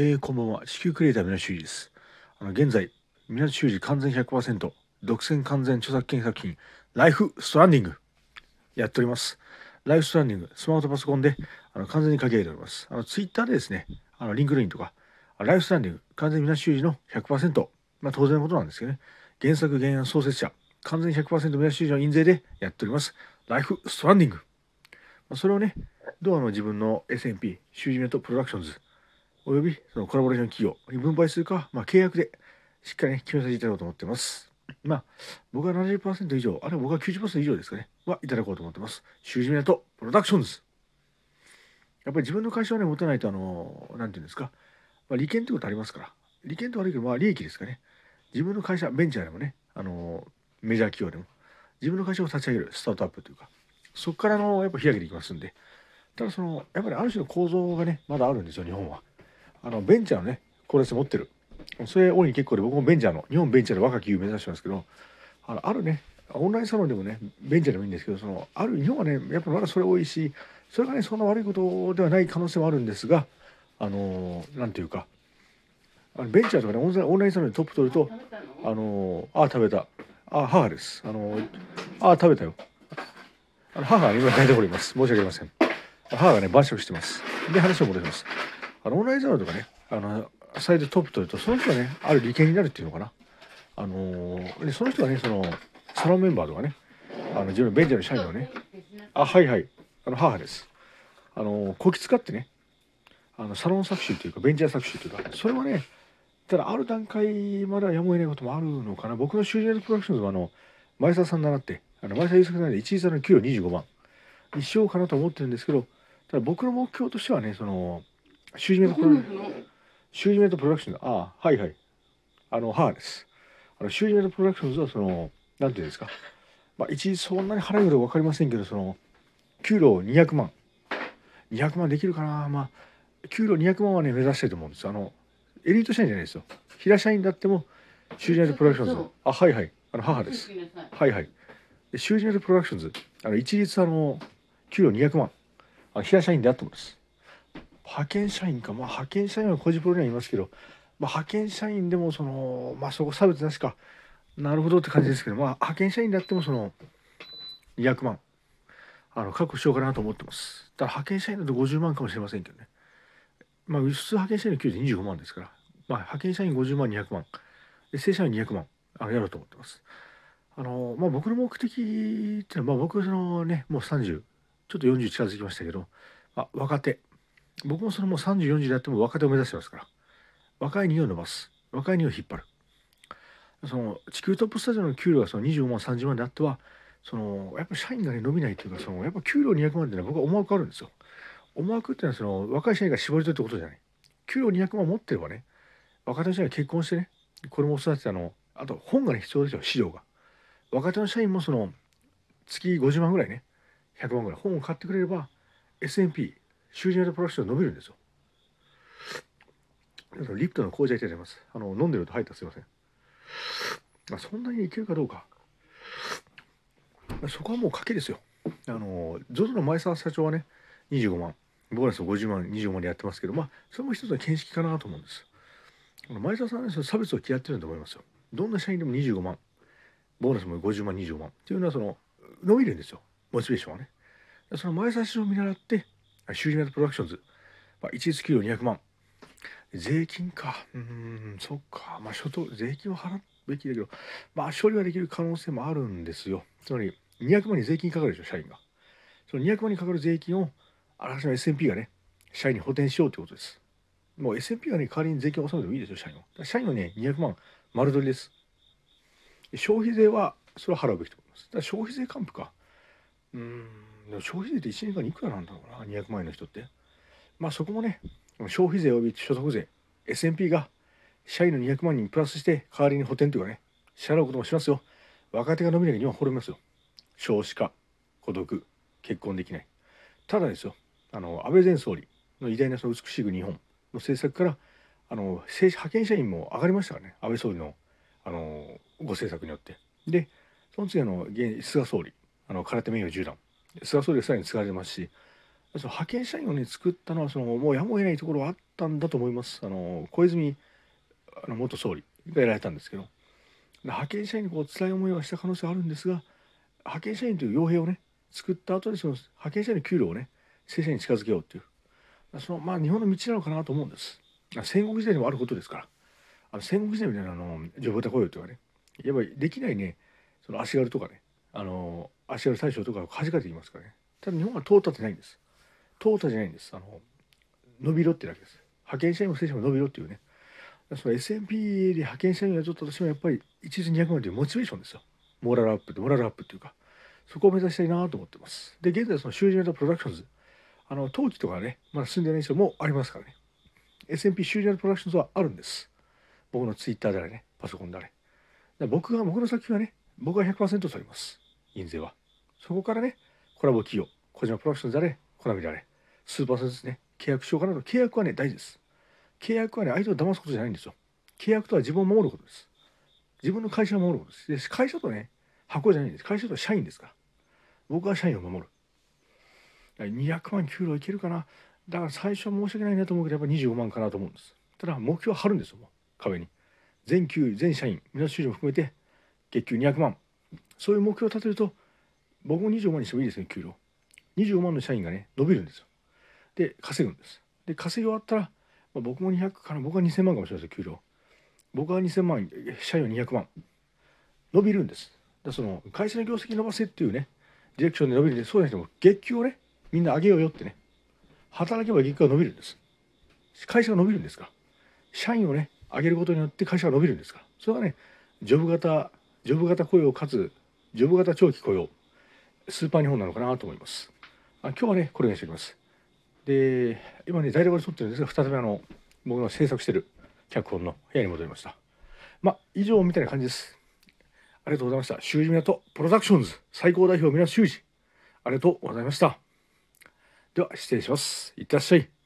えー、こんばんは。地球クリエイター湊修司です。あの、現在、湊修司完全100%、独占完全著作権作品、ライフストランディング、やっております。ライフストランディング、スマートパソコンで、あの、完全に書き上げております。あの、ツイッターでですね、あの、 LinkedIn とか、ライフストランディング、完全湊修司の100%、まあ、当然のことなんですけどね、原作原案創設者、完全100%湊修司の印税でやっております。ライフストランディング。まあ、それをね、どうあの自分の SMP、修二メントプロダクションズ、およびそのコラボレーション企業に分配するか、まあ、契約でしっかりね、決めさせていただこうと思ってます。まあ、僕は70%以上、あるいは僕は90%以上ですかね、はいただこうと思ってます。修二メントプロダクションズ。やっぱり自分の会社をね、持たないと、あの、なんていうんですか、まあ、利権ってことありますから、利権って悪いけど、まあ、利益ですかね。自分の会社、ベンチャーでもね、あの、メジャー企業でも、自分の会社を立ち上げる、スタートアップというか、そこからの、やっぱ引き上げていきますんで、ただその、やっぱりある種の構造がね、まだあるんですよ、日本は。あの、ベンチャーのね、コーラス持ってる。それ、大いに結構で、僕もベンチャーの、日本ベンチャーで若き企業目指してますけど、あのあるね、オンラインサロンでもね、ベンチャーでもいいんですけど、その、ある、日本はね、やっぱまだそれ多いし、それがね、そんな悪いことではない可能性もあるんですが、あの、なんていうか、あのベンチャーとかね、オンラインサロンでトップ取ると、あの、ああ、食べた。あ母です。あの、あ食べたよ。あの母が今台所にいます。申し訳ありません。母がね、晩食してます。で、話を戻します。あの、オンラインサロンとかね、あの、サイトトップ取ると、その人がね、ある利権になるっていうのかな。あのでその人がね、その、サロンメンバーとかね、あの、自分のベンチャーの社員のね、あ、はいはい、あの、母です。あの、こき使ってね、あの、サロン作詞というか、ベンチャー作詞というか、それはね、ただある段階まではやむを得ないこともあるのかな。僕の修理プロダクションズはあの、前澤さん習って、あの前澤友作さんで一時差の給料25万にしようかなと思ってるんですけど、ただ僕の目標としてはね、その、修理メントプロダクション、修理メントプロダクションああ、はいはい。あの、母です。あの、修理メントプロダクションズはその、なんていうんですか。まあ、一時そんなに払うこと分かりませんけど、その、給料200万。200万できるかな。まあ、給料200万はね、目指したいと思うんです。あの、エリート社員じゃないですよ。平社員だってもシュージナルプロダクションズ。あはいはい。あの母です。はいはい。シュージナルプロダクションズ。あの一律あの給料200万。あの平社員であってます派遣社員か。まあ派遣社員は個人プロにはいますけど、まあ、派遣社員でもそのまあそこ差別なしか。なるほどって感じですけど。まあ派遣社員であってもその200万。あの確保しようかなと思ってます。ただ派遣社員だと50万かもしれませんけどね。まあ普通派遣社員の給料25万ですから。まあ、派遣社員50万200万。で正社員200万。あのやろうと思ってます。あのまあ、僕の目的っていうのは、まあ、僕そのねもう30ちょっと40近づきましたけど、まあ、若手。僕もそのも3040であっても若手を目指してますから。若い荷を伸ばす。若い荷を引っ張る。その地球トップスタジオの給料がその25万30万であってはそのやっぱ社員がね伸びないというかそのやっぱ給料200万っていうのは僕は思惑あるんですよ。思惑っていうのはその若い社員が絞り取るってことじゃない。給料200万持ってればね若手の社員が結婚してね子供を育てたのあと本がね必要ですよ資料が。若手の社員もその月50万ぐらいね100万ぐらい本を買ってくれれば S&P 修理ネットプロダクション伸びるんですよ。リプトの紅茶いただきます。あの飲んでると入ったすいません。まあそんなにいけるかどうか。そこはもう賭けですよ。あの ZOZO の前澤社長はね25万。ボーナス50万25万でやってますけどまあそれも一つの見識かなと思うんです。前澤さんは、ね、差別を嫌ってると思いますよ。どんな社員でも25万、ボーナスも50万、25万。っていうのはその伸びるんですよ、モチベーションはね。その前澤氏を見習って、修理メントプロダクションズ、まあ、一律給料200万。税金か。うん、そっか。まあ、所得、税金を払うべきだけど、まあ、処理はできる可能性もあるんですよ。つまり、200万に税金かかるでしょ、社員が。その200万にかかる税金を、あらかじめ S&P がね、社員に補填しようということです。もう S&P はね、代わりに税金を納めてもいいですよ、社員は。社員はね、200万丸取りです。消費税は、それは払うべきと思います。消費税還付か。うん、でも消費税って1年間にいくらなんだろうな、200万円の人って。まあそこもね、消費税及び所得税、S&P が社員の200万人プラスして代わりに補填というかね、支払うこともしますよ。若手が伸びなきゃ日本滅びますよ。少子化、孤独、結婚できない。ただですよ、あの、安倍前総理の偉大なその美しい日本。の政策からあの政治派遣社員も上がりましたからね安倍総理のあのご政策によって。でその次あの菅総理あの空手名誉10段。菅総理さらに使われてますしその派遣社員をね作ったのはそのもうやむを得ないところはあったんだと思います。あの小泉あの元総理がやられたんですけど。派遣社員にこう辛い思いをした可能性はあるんですが派遣社員という傭兵をね作った後でその派遣社員の給料をね正社員に近づけようっていう。そのまあ日本の道なのかなと思うんです。戦国時代にもあることですから。あの戦国時代みたいなあのジョブタ雇用というかね。やっぱりできないねその足軽とかね。あの足軽大将とかを恥かいていますからね。ただ日本は通ったってないんです。淘汰じゃないんです。あの伸びろってだけです。派遣社員も正社員も伸びろっていうね。その SMP で派遣社員はちょっと私もやっぱり1日200万というモチベーションですよ。モラルアップってモラルアップっていうか。そこを目指したいなと思ってます。で現在そのシュージメントプロダクションズ。あの陶器とかねまだ進んでない人もありますからね。SMP シュージメントプロダクションズはあるんです。僕のツイッターであれねパソコンであれ。僕が僕の作品はね僕が100%取ります。印税は。そこからねコラボ企業小島プロダクションズであれコナミであれ。スーパーセンスね。契約しようかなと。契約はね大事です。契約はね相手を騙すことじゃないんですよ。契約とは自分を守ることです。自分の会社を守ることです。で会社とね箱じゃないんです。会社と社員ですから。僕は社員を守る。200万給料いけるかな。だから最初は申し訳ないなと思うけどやっぱ25万かなと思うんです。ただ目標は張るんですよもう。壁に。全給全社員皆収入も含めて月給200万。そういう目標を立てると僕も25万にしてもいいですね給料。25万の社員がね伸びるんですよ。で稼ぐんです。で稼ぎ終わったら、まあ、僕も200から僕は2000万かもしれないです給料。僕は2000万社員は200万。伸びるんです。だその会社の業績伸ばせっていうねディレクションで伸びるんでそうじゃなくても月給をねみんな上げようよってね働けば月給が伸びるんです。会社が伸びるんですか？社員をね上げることによって会社が伸びるんですか？それはねジョブ型ジョブ型雇用かつジョブ型長期雇用スーパー日本なのかなと思います。あ今日はねこれにしておきます。で今ね台所で撮ってるんですが再びあの僕の制作してる脚本の部屋に戻りました。まあ以上みたいな感じです。ありがとうございました。修二港プロダクションズ最高代表皆修二ありがとうございました。では失礼します。いってらっしゃい。